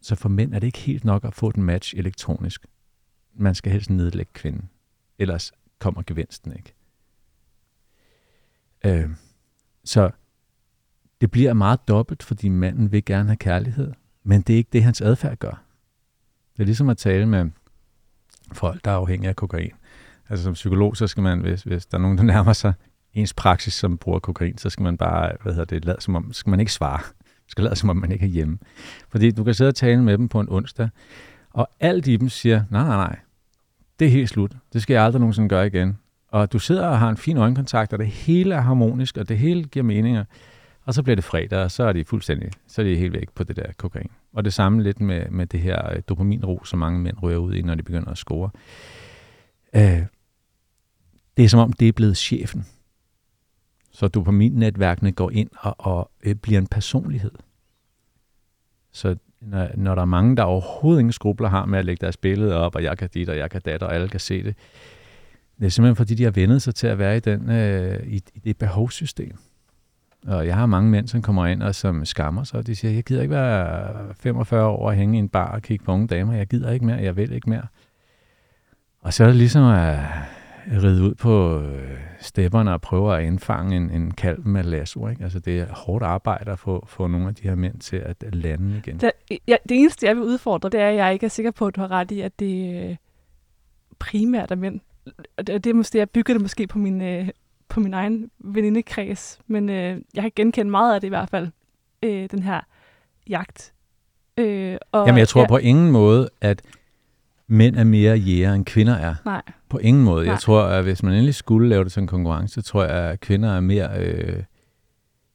så for mænd er det ikke helt nok at få den match elektronisk. Man skal helst nedlægge kvinden. Ellers kommer gevinsten ikke. Øh, så det bliver meget dobbelt, fordi manden vil gerne have kærlighed, men det er ikke det, hans adfærd gør. Det er ligesom at tale med folk, der er afhængige af kokain. Altså som psykolog, så skal man, hvis, hvis der er nogen, der nærmer sig ens praksis, som bruger kokain, så skal man bare, hvad hedder det, lade som om, skal man ikke svare. Man skal lade som om, man ikke er hjemme. Fordi du kan sidde og tale med dem på en onsdag, og alt i dem siger, nej, nej, nej, det er helt slut. Det skal jeg aldrig nogensinde gøre igen. Og du sidder og har en fin øjenkontakt, og det hele er harmonisk, og det hele giver meninger. Og så bliver det fredag, og så er de fuldstændig, så er de helt væk på det der kokain. Og det samme lidt med, med det her øh, dopaminro, som mange mænd rører ud i, når de begynder at score. Øh, det er som om, det er blevet chefen. Så dopaminnetværkene går ind og, og øh, bliver en personlighed. Så når, når der er mange, der overhovedet ingen skrubler har med at lægge deres billede op, og jeg kan dit, og jeg kan datter, og alle kan se det, det er simpelthen fordi, de har vendet sig til at være i, den, øh, i, i det behovssystem. Og jeg har mange mænd, som kommer ind og som skammer sig, og de siger, jeg gider ikke være 45 år og hænge i en bar og kigge på unge damer. Jeg gider ikke mere, jeg vil ikke mere. Og så er det ligesom at ride ud på øh, stepperne og prøve at indfange en, en kalv med lasso. Ikke? Altså det er hårdt arbejde at få, få nogle af de her mænd til at lande igen. Det, ja, det eneste, jeg vil udfordre, det er, at jeg ikke er sikker på, at du har ret i, at det øh, primært er mænd. Det, det er måske, jeg bygger det måske på min, øh, på min egen venindekreds, men øh, jeg kan genkende meget af det i hvert fald, øh, den her jagt. Øh, og, Jamen jeg tror ja, på ingen måde, at mænd er mere jæger, end kvinder er. Nej. På ingen måde. Nej. Jeg tror, at hvis man endelig skulle lave det til en konkurrence, tror jeg, at kvinder er mere øh,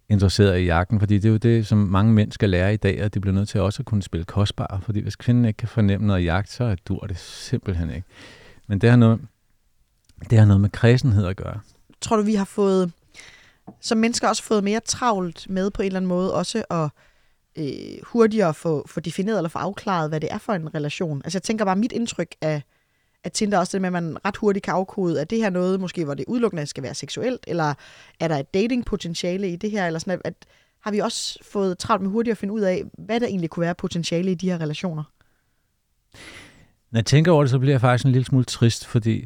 interesserede i jagten, fordi det er jo det, som mange mænd skal lære i dag, og de bliver nødt til også at kunne spille kostbare, fordi hvis kvinden ikke kan fornemme noget jagt, så dur det simpelthen ikke. Men det har noget, det har noget med kredsenhed at gøre. Tror du, vi har fået, som mennesker også fået mere travlt med på en eller anden måde, også at øh, hurtigere få, få defineret eller få afklaret, hvad det er for en relation. Altså jeg tænker bare, mit indtryk af, at Tinder også det med, at man ret hurtigt kan afkode, at det her noget, måske hvor det udelukkende skal være seksuelt, eller er der et datingpotentiale i det her, eller sådan, at, har vi også fået travlt med hurtigt at finde ud af, hvad der egentlig kunne være potentiale i de her relationer? Når jeg tænker over det, så bliver jeg faktisk en lille smule trist, fordi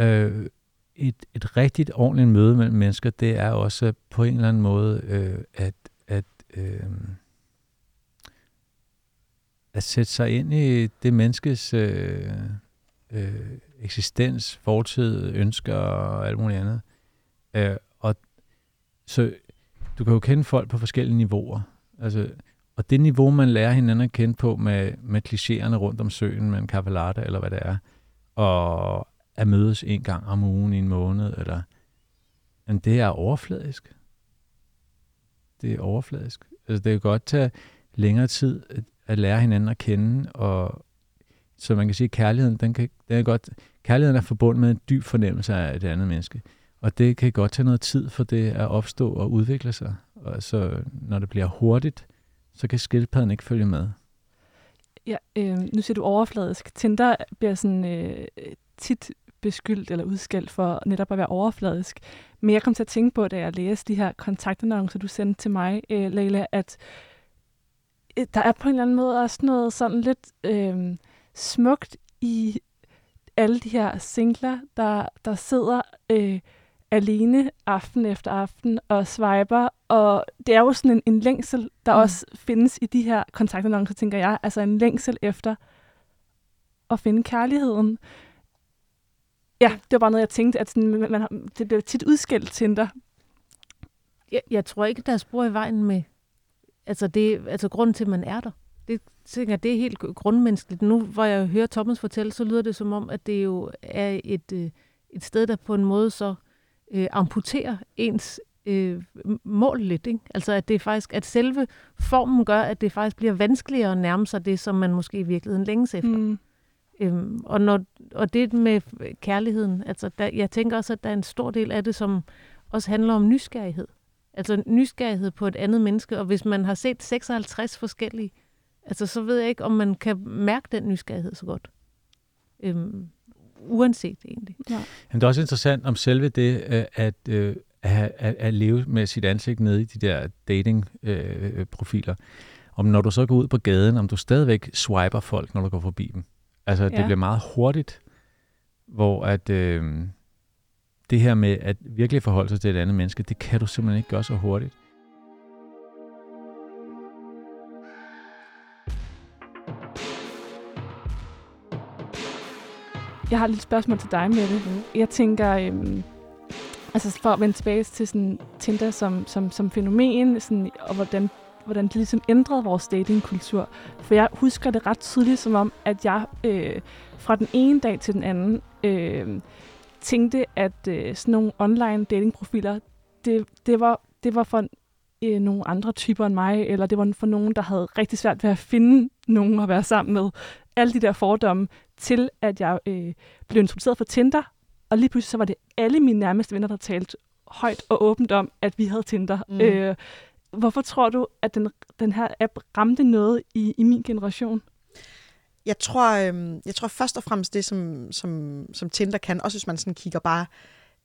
øh, et, et rigtigt ordentligt møde mellem mennesker, det er også på en eller anden måde øh, at, at øh, at sætte sig ind i det menneskes øh, øh, eksistens, fortid, ønsker og alt muligt andet. Øh, og så du kan jo kende folk på forskellige niveauer. Altså, og det niveau, man lærer hinanden at kende på med, med klichéerne rundt om søen med en kaffe eller hvad det er, og at mødes en gang om ugen i en måned, eller, men det er overfladisk. Det er overfladisk. Altså, det kan godt tage længere tid øh, at lære hinanden at kende, og så man kan sige, at kærligheden, den kan, den er godt, kærligheden er forbundet med en dyb fornemmelse af det andet menneske. Og det kan godt tage noget tid for det at opstå og udvikle sig. Og så når det bliver hurtigt, så kan skildpadden ikke følge med. Ja, øh, nu siger du overfladisk. Tinder bliver sådan øh, tit beskyldt eller udskældt for netop at være overfladisk. Men jeg kom til at tænke på, da jeg læste de her kontaktannoncer, du sendte til mig, øh, Leila, at Øh, der er på en eller anden måde også noget sådan lidt øh, smukt i alle de her singler, der, der sidder øh, alene aften efter aften og swiper. Og det er jo sådan en, en længsel, der mm. også findes i de her kontaktannoncer, tænker jeg. Altså en længsel efter at finde kærligheden. Ja, det var bare noget, jeg tænkte, at sådan, man, man, det bliver tit udskilt Tinder. Jeg, jeg tror ikke, der er spor i vejen med Altså, det, altså grunden til, at man er der. Det, tænker jeg, det er helt grundmenneskeligt. Nu, hvor jeg hører Thomas fortælle, så lyder det som om, at det jo er et, øh, et sted, der på en måde så øh, amputerer ens øh, mål lidt. Ikke? Altså, at det er faktisk, at selve formen gør, at det faktisk bliver vanskeligere at nærme sig det, som man måske i virkeligheden længes efter. Mm. Øhm, og, når, og det med kærligheden, altså der, jeg tænker også, at der er en stor del af det, som også handler om nysgerrighed. Altså nysgerrighed på et andet menneske, og hvis man har set 56 forskellige, altså så ved jeg ikke, om man kan mærke den nysgerrighed så godt. Øhm, uanset egentlig. Ja. Men det er også interessant om selve det, øh, at, øh, at, at, at leve med sit ansigt nede i de der dating-profiler. Øh, om når du så går ud på gaden, om du stadigvæk swiper folk, når du går forbi dem. Altså, ja. det bliver meget hurtigt, hvor at... Øh, det her med at virkelig forholde sig til et andet menneske, det kan du simpelthen ikke gøre så hurtigt. Jeg har et lille spørgsmål til dig, Mette. Mm. Jeg tænker, øhm, altså for at vende tilbage til sådan Tinder som, som, som fænomen, sådan, og hvordan, hvordan det ligesom ændrede vores datingkultur. For jeg husker det ret tydeligt, som om, at jeg øh, fra den ene dag til den anden øh, tænkte, at øh, sådan nogle online datingprofiler, det, det, var, det var for øh, nogle andre typer end mig, eller det var for nogen, der havde rigtig svært ved at finde nogen at være sammen med. Alle de der fordomme til, at jeg øh, blev introduceret for Tinder, og lige pludselig så var det alle mine nærmeste venner, der talte højt og åbent om, at vi havde Tinder. Mm. Øh, hvorfor tror du, at den, den her app ramte noget i, i min generation? Jeg tror, øhm, jeg tror først og fremmest det, som, som, som Tinder kan, også hvis man sådan kigger bare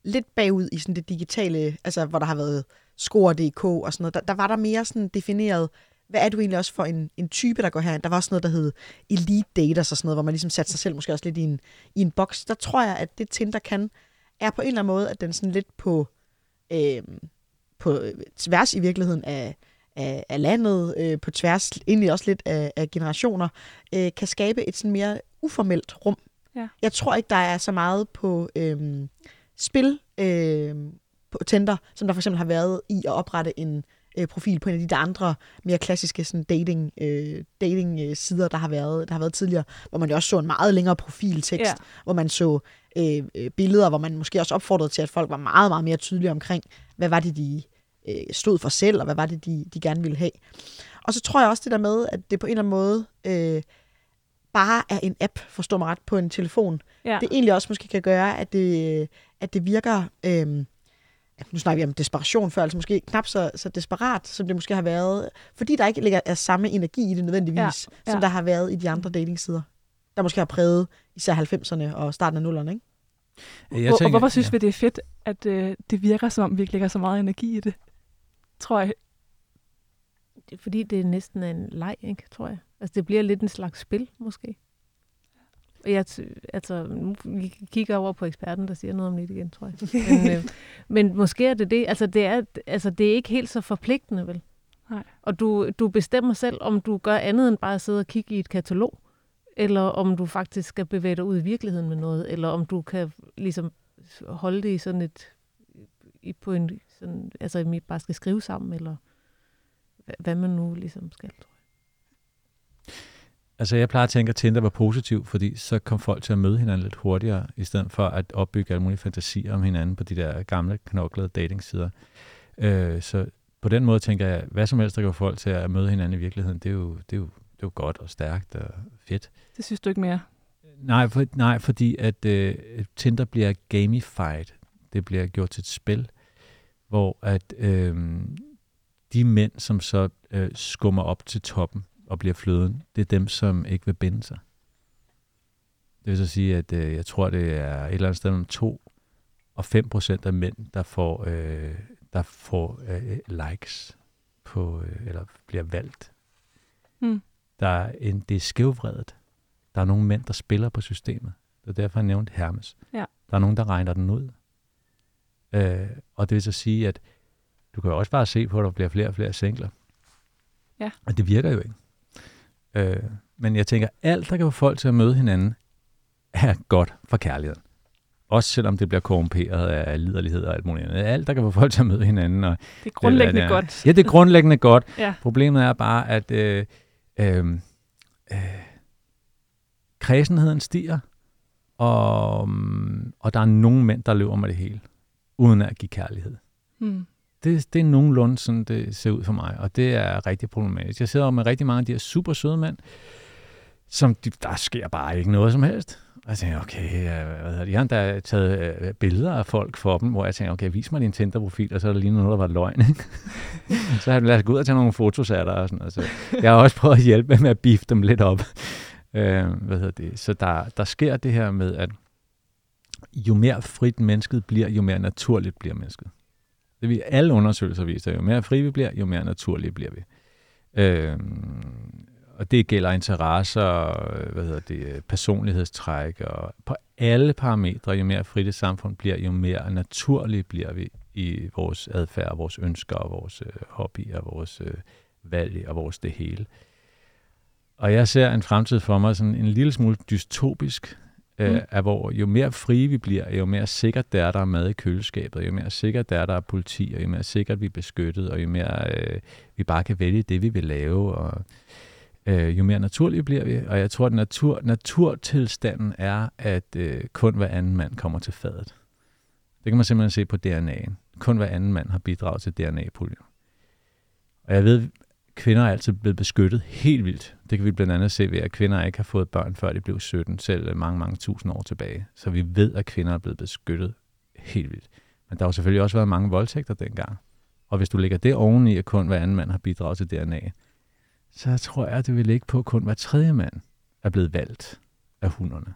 lidt bagud i sådan det digitale, altså hvor der har været score.dk og sådan noget, der, der var der mere sådan defineret, hvad er du egentlig også for en, en type, der går herind? Der var også noget, der hed elite daters og sådan noget, hvor man ligesom satte sig selv måske også lidt i en, i en boks. Der tror jeg, at det Tinder kan, er på en eller anden måde, at den sådan lidt på, øh, på tværs i virkeligheden af, af, af landet, øh, på tværs egentlig også lidt af, af generationer, øh, kan skabe et sådan mere uformelt rum. Ja. Jeg tror ikke, der er så meget på øh, spil øh, på Tinder, som der for eksempel har været i at oprette en øh, profil på en af de der andre mere klassiske sådan dating, øh, dating øh, sider, der har, været, der har været tidligere, hvor man jo også så en meget længere profiltekst, Ja. hvor man så øh, øh, billeder, hvor man måske også opfordrede til, at folk var meget, meget mere tydelige omkring, hvad var det, de øh, stod for selv, og hvad var det, de, de gerne ville have. Og så tror jeg også det der med, at det på en eller anden måde øh, bare er en app, forstår mig ret, på en telefon. Ja. Det egentlig også måske kan gøre, at det, at det virker... Øh, nu snakker vi om desperation før, altså måske knap så, så desperat, som det måske har været, fordi der ikke ligger er samme energi i det nødvendigvis, Ja, ja, som der har været i de andre datingsider, der måske har præget især 90'erne og starten af 0'erne, ikke? Jeg og, og hvorfor synes ja. vi, det er fedt, at øh, det virker, som om vi ikke lægger så meget energi i det? Tror jeg. Det er fordi, det er næsten en leg, ikke, tror jeg. Altså, det bliver lidt en slags spil, måske. Jeg, altså, nu kigger over på eksperten, der siger noget om det igen, tror jeg. Men, øh, men måske er det det. Altså, det er, altså, det er ikke helt så forpligtende, vel? Nej. Og du, du bestemmer selv, om du gør andet end bare at sidde og kigge i et katalog, eller om du faktisk skal bevæge dig ud i virkeligheden med noget, eller om du kan ligesom holde det i sådan et, i, på en, sådan, altså I bare skal skrive sammen, eller hvad, man nu ligesom skal, tror jeg. Altså, jeg plejer at tænke, at Tinder var positiv, fordi så kom folk til at møde hinanden lidt hurtigere, i stedet for at opbygge alle mulige fantasier om hinanden på de der gamle, knoklede datingsider. Øh, så på den måde tænker jeg, hvad som helst, der få folk til at møde hinanden i virkeligheden, det er jo, det er jo, det er jo godt og stærkt og fedt. Det synes du ikke mere? Nej, for, nej fordi at øh, Tinder bliver gamified. Det bliver gjort til et spil, hvor at øh, de mænd, som så øh, skummer op til toppen og bliver fløden, det er dem, som ikke vil binde sig. Det vil så sige, at øh, jeg tror, det er et eller andet sted mellem 2 og 5 procent af mænd, der får, øh, der får øh, likes på, øh, eller bliver valgt. Hmm. Der er en, det er skævvredet. Der er nogle mænd, der spiller på systemet. Det er derfor, jeg nævnte Hermes. Ja. Der er nogen, der regner den ud. Øh, og det vil så sige, at du kan jo også bare se på, at der bliver flere og flere singler. Ja. Og det virker jo ikke. Øh, men jeg tænker, alt, der kan få folk til at møde hinanden, er godt for kærligheden. Også selvom det bliver korrumperet af liderlighed og alt muligt andet. Alt, der kan få folk til at møde hinanden. Og Det er grundlæggende det, det, godt. Ja, det er grundlæggende godt. Ja. Problemet er bare, at øh, øh, øh, kredsenheden stiger, og, og der er nogle mænd, der løber med det hele, uden at give kærlighed. Hmm. Det, det er nogenlunde sådan, det ser ud for mig, og det er rigtig problematisk. Jeg sidder med rigtig mange af de her super søde mænd, som de, der sker bare ikke noget som helst. Og jeg tænker, okay, øh, hvad hedder det? Jeg har endda taget øh, billeder af folk for dem, hvor jeg tænker, okay, vis mig din Tinder-profil, og så er der lige noget, der var løgn. Ikke? så har jeg lad os gå ud og tage nogle fotos af dig. Og sådan, altså. Jeg har også prøvet at hjælpe med at biffe dem lidt op. Øh, hvad hedder det? Så der, der sker det her med, at jo mere frit mennesket bliver, jo mere naturligt bliver mennesket. Det vil alle undersøgelser viser, jo mere fri vi bliver, jo mere naturlige bliver vi. Øh, og det gælder interesser, hvad hedder det, personlighedstræk, og på alle parametre, jo mere frit et samfund bliver, jo mere naturlige bliver vi i vores adfærd, vores ønsker, og vores øh, hobbyer, vores øh, valg og vores det hele. Og jeg ser en fremtid for mig sådan en lille smule dystopisk, øh, Mm. er, hvor jo mere frie vi bliver, jo mere sikkert det er, der er mad i køleskabet, jo mere sikkert det er, der er politi, og jo mere sikkert vi er beskyttet, og jo mere øh, vi bare kan vælge det, vi vil lave, og øh, jo mere naturlige bliver vi. Og jeg tror, at natur, naturtilstanden er, at øh, kun hver anden mand kommer til fadet. Det kan man simpelthen se på DNA'en. Kun hver anden mand har bidraget til DNA-puljen. Og jeg ved, kvinder er altid blevet beskyttet helt vildt. Det kan vi blandt andet se ved, at kvinder ikke har fået børn, før de blev 17, selv mange, mange tusind år tilbage. Så vi ved, at kvinder er blevet beskyttet helt vildt. Men der har jo selvfølgelig også været mange voldtægter dengang. Og hvis du lægger det oveni, at kun hver anden mand har bidraget til DNA, så tror jeg, at det vil ligge på, at kun hver tredje mand er blevet valgt af hunderne.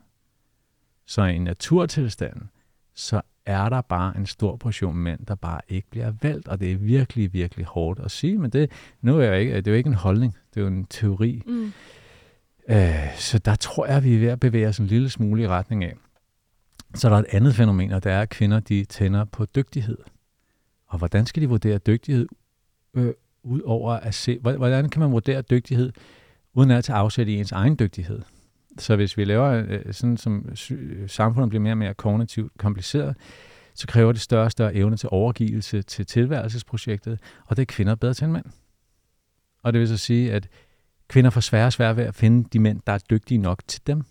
Så i naturtilstanden, så er der bare en stor portion mænd, der bare ikke bliver valgt, og det er virkelig, virkelig hårdt at sige, men det, nu er jeg ikke, det er jo ikke en holdning, det er jo en teori. Mm. Øh, så der tror jeg, vi er ved at bevæge os en lille smule i retning af. Så er der et andet fænomen, og det er, at kvinder de tænder på dygtighed. Og hvordan skal de vurdere dygtighed, øh, ud over at se, hvor- hvordan kan man vurdere dygtighed, uden at tage afsæt i ens egen dygtighed? Så hvis vi laver øh, sådan, som samfundet bliver mere og mere kognitivt kompliceret, så kræver det større og større evne til overgivelse til tilværelsesprojektet, og det er kvinder bedre til end mænd. Og det vil så sige, at kvinder får sværere og sværere ved at finde de mænd, der er dygtige nok til dem.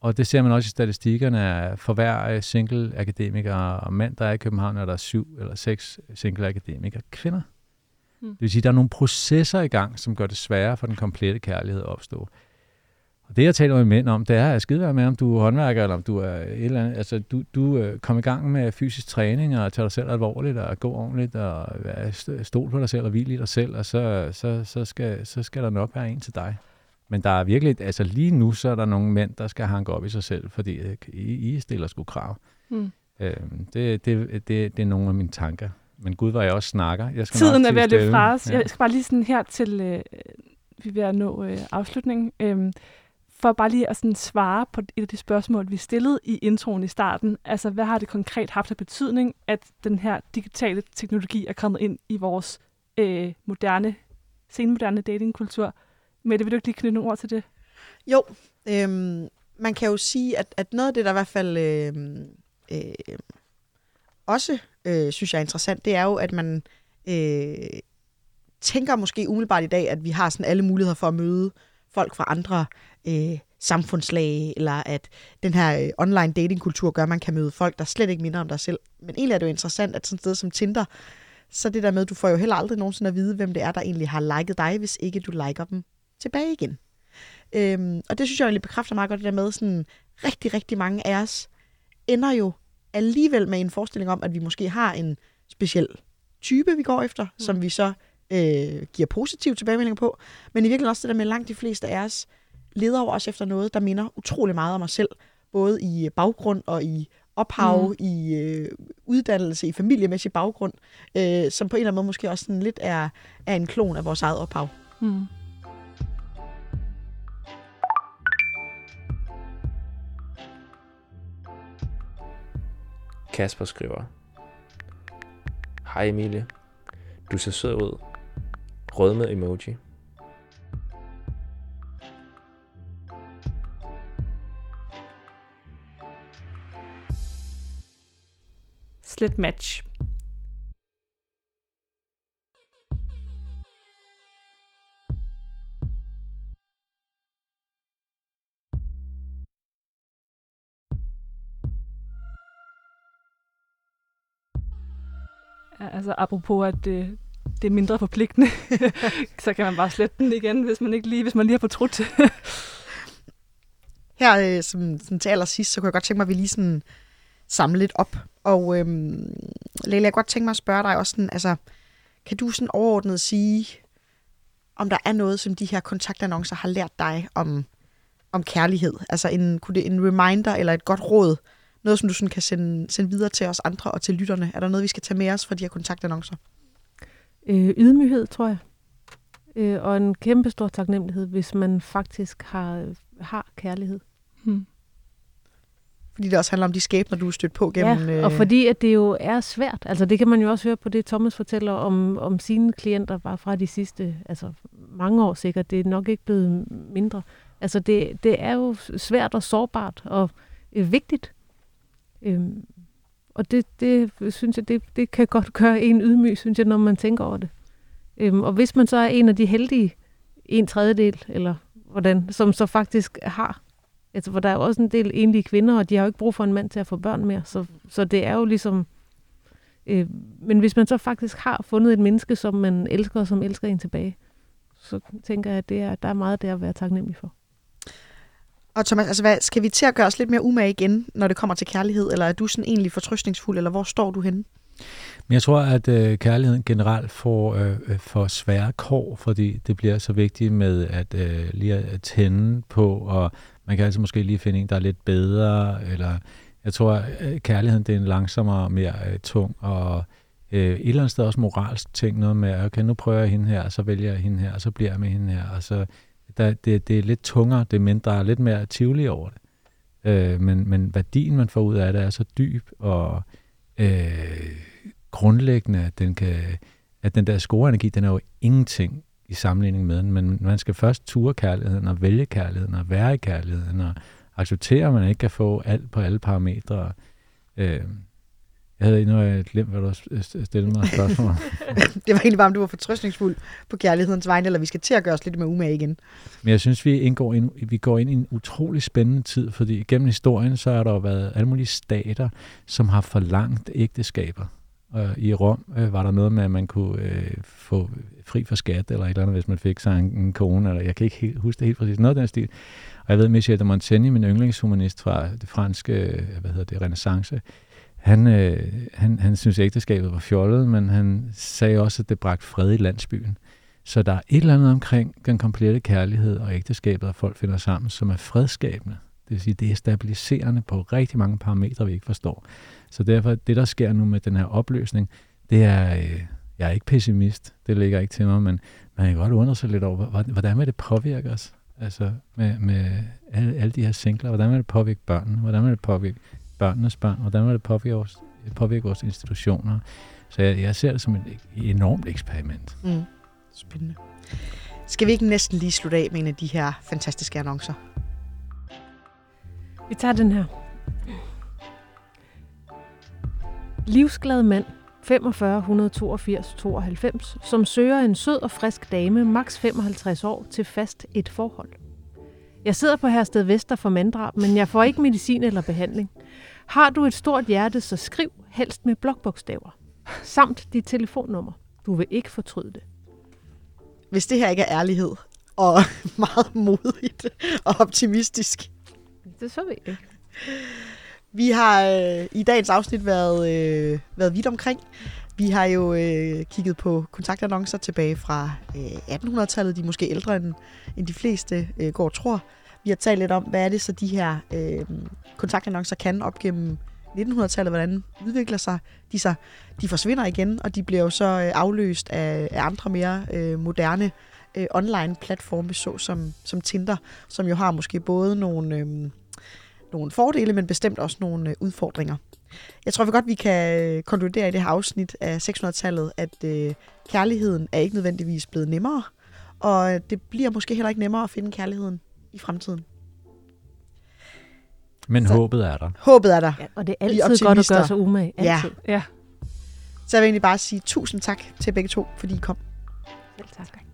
Og det ser man også i statistikkerne, at for hver øh, single akademiker og mand, der er i København, er der syv eller seks single akademikere kvinder. Hmm. Det vil sige, at der er nogle processer i gang, som gør det sværere for den komplette kærlighed at opstå. Og det, jeg taler med mænd om, det er at skide med, om du er håndværker, eller om du er et eller andet. Altså, du, du øh, kom i gang med fysisk træning, og tage dig selv alvorligt, og gå ordentligt, og være st- stol på dig selv, og hvile i dig selv, og så, så, så, skal, så skal der nok være en til dig. Men der er virkelig, altså lige nu, så er der nogle mænd, der skal hanke op i sig selv, fordi øh, I, I stiller sgu krav. Mm. Øhm, det, det, det, det er nogle af mine tanker. Men gud, hvor jeg også snakker. Jeg skal Tiden er ved at løbe fra os. Ja. Jeg skal bare lige sådan her til, øh, vi er ved at nå øh, afslutningen. Øhm, for bare lige at sådan svare på et af de spørgsmål, vi stillede i introen i starten. Altså, hvad har det konkret haft af betydning, at den her digitale teknologi er kommet ind i vores øh, moderne, senmoderne datingkultur? Mette, vil du ikke lige knytte nogle ord til det? Jo, øhm, man kan jo sige, at, at noget af det, der i hvert fald øh, øh, også øh, synes jeg er interessant, det er jo, at man øh, tænker måske umiddelbart i dag, at vi har sådan alle muligheder for at møde folk fra andre øh, samfundslag, eller at den her øh, online datingkultur gør, at man kan møde folk, der slet ikke minder om dig selv. Men egentlig er det jo interessant, at sådan et sted som Tinder, så det der med, at du får jo heller aldrig nogensinde at vide, hvem det er, der egentlig har liket dig, hvis ikke du liker dem tilbage igen. Øhm, og det synes jeg egentlig bekræfter meget godt det der med, sådan rigtig, rigtig mange af os ender jo alligevel med en forestilling om, at vi måske har en speciel type, vi går efter, mm. som vi så øh, giver positive tilbagemeldinger på. Men i virkeligheden også det der med, langt de fleste af os leder over os efter noget, der minder utrolig meget om os selv. Både i baggrund og i ophav, mm. i øh, uddannelse, i familiemæssig baggrund, øh, som på en eller anden måde måske også sådan lidt er, er en klon af vores eget ophav. Hmm. Kasper skriver. Hej Emilie. Du ser sød ud. Rødme emoji. Slet match. Ja, altså apropos, at det, det er mindre forpligtende, så kan man bare slette den igen, hvis man ikke lige, hvis man lige har fortrudt. Her øh, som, som til allersidst, så kunne jeg godt tænke mig, at vi lige sådan samle lidt op. Og øhm, Leila, jeg kunne godt tænke mig at spørge dig også sådan, altså, kan du sådan overordnet sige, om der er noget, som de her kontaktannoncer har lært dig om, om kærlighed? Altså en, kunne det en reminder eller et godt råd? Noget, som du sådan kan sende, sende videre til os andre og til lytterne? Er der noget, vi skal tage med os fra de her kontaktannoncer? Øh, ydmyghed, tror jeg. Øh, og en kæmpe stor taknemmelighed, hvis man faktisk har, har kærlighed. hmm. Fordi det også handler om de skæbner, du er stødt på gennem... ja, og øh, fordi at det jo er svært. Altså det kan man jo også høre på det, Thomas fortæller om, om sine klienter bare fra de sidste altså mange år sikkert. Det er nok ikke blevet mindre. Altså det, det er jo svært og sårbart og øh, vigtigt. Øhm, og det, det synes jeg, det, det kan godt gøre en ydmyg, synes jeg, når man tænker over det. Øhm, og hvis man så er en af de heldige, en tredjedel, eller hvordan, som så faktisk har, altså for der er jo også en del enlige kvinder, og de har jo ikke brug for en mand til at få børn mere, så, så det er jo ligesom, øh, men hvis man så faktisk har fundet et menneske, som man elsker, og som elsker en tilbage, så tænker jeg, at det er, der er meget der at være taknemmelig for. Og Thomas, altså hvad, skal vi til at gøre os lidt mere umage igen, når det kommer til kærlighed, eller er du sådan egentlig fortrøstningsfuld, eller hvor står du henne? Men jeg tror, at øh, kærligheden generelt får øh, øh, for svære kår, fordi det bliver så vigtigt med at øh, lige at tænde på, og man kan altså måske lige finde en, der er lidt bedre, eller jeg tror, at kærligheden det er en langsommere, mere øh, tung, og øh, et eller andet sted også moralsk ting, noget med, okay, nu prøver jeg hende her, og så vælger jeg hende her, og så bliver jeg med hende her, og så der, det, det er lidt tungere, det er mindre, der er lidt mere tvivl over det. Øh, men, men værdien, man får ud af det, er så dyb, og øh, grundlæggende, at, den kan, at den der scoreenergi, den er jo ingenting i sammenligning med den, men man skal først ture kærligheden, og vælge kærligheden, og være i kærligheden, og acceptere, at man ikke kan få alt på alle parametre. Øh, jeg havde endnu glemt, hvad du stillede mig spørgsmål. det var egentlig bare, om du var fortrøstningsfuld på kærlighedens vegne, eller vi skal til at gøre os lidt med umage igen. Men jeg synes, vi, indgår ind, vi går ind i en utrolig spændende tid, fordi gennem historien, så har der jo været alle mulige stater, som har forlangt ægteskaber. Og i Rom øh, var der noget med, at man kunne øh, få fri for skat, eller et eller andet, hvis man fik sig en, en kone, eller jeg kan ikke helt, huske det helt præcis, noget af den stil. Og jeg ved, Michel de Montaigne, min yndlingshumanist fra det franske, øh, hvad hedder det, renaissance, han, øh, han, han synes, ægteskabet var fjollet, men han sagde også, at det bragte fred i landsbyen. Så der er et eller andet omkring den komplette kærlighed og ægteskabet, at folk finder sammen, som er fredskabende. Det vil sige, det er stabiliserende på rigtig mange parametre, vi ikke forstår. Så derfor, det der sker nu med den her opløsning, det er, øh, jeg er ikke pessimist, det ligger ikke til mig, men man kan godt undre sig lidt over, hvordan vil det påvirke os? Altså med, med alle, alle de her singler, hvordan vil det påvirke børnene? Hvordan vil det påvirke børnenes børn? Hvordan vil det påvirke vores, påvirke vores institutioner? Så jeg, jeg ser det som et enormt eksperiment. Mm. Spændende. Skal vi ikke næsten lige slutte af med en af de her fantastiske annoncer? Vi tager den her. Livsglad mand, 45 182 92, som søger en sød og frisk dame, maks 55 år, til fast et forhold. Jeg sidder på Hersted Vester for manddrab, men jeg får ikke medicin eller behandling. Har du et stort hjerte, så skriv helst med blokbogstaver. Samt dit telefonnummer. Du vil ikke fortryde det. Hvis det her ikke er ærlighed, og meget modigt og optimistisk. Det så vi ikke. Vi har øh, i dagens afsnit været, øh, været vidt omkring. Vi har jo øh, kigget på kontaktannoncer tilbage fra øh, 1800-tallet. De er måske ældre end, end de fleste øh, går og tror. Vi har talt lidt om, hvad er det så de her øh, kontaktannoncer kan op gennem 1900-tallet, hvordan udvikler sig de sig. De forsvinder igen, og de bliver jo så øh, afløst af, af andre mere øh, moderne øh, online-platforme, så som, som Tinder, som jo har måske både nogle, øh, nogle fordele, men bestemt også nogle øh, udfordringer. Jeg tror vi godt, vi kan øh, konkludere i det her afsnit af 600-tallet, at øh, kærligheden er ikke nødvendigvis blevet nemmere, og det bliver måske heller ikke nemmere at finde kærligheden i fremtiden. Men så, håbet er der. Håbet er der. Ja, og det er altid godt at gøre sig umage. Altid. Ja. ja. Så jeg vil egentlig bare sige tusind tak til begge to, fordi I kom. Selv tak.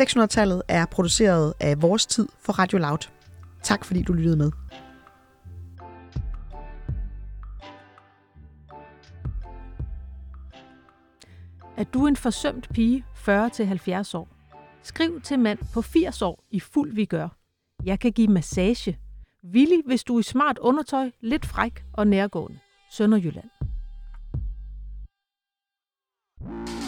600-tallet er produceret af Vores Tid for Radio Loud. Tak fordi du lyttede med. Er du en forsømt pige 40-70 år? Skriv til mand på 80 år i fuld vi gør. Jeg kan give massage. Villig, hvis du er i smart undertøj, lidt fræk og nærgående. Sønderjylland. thank you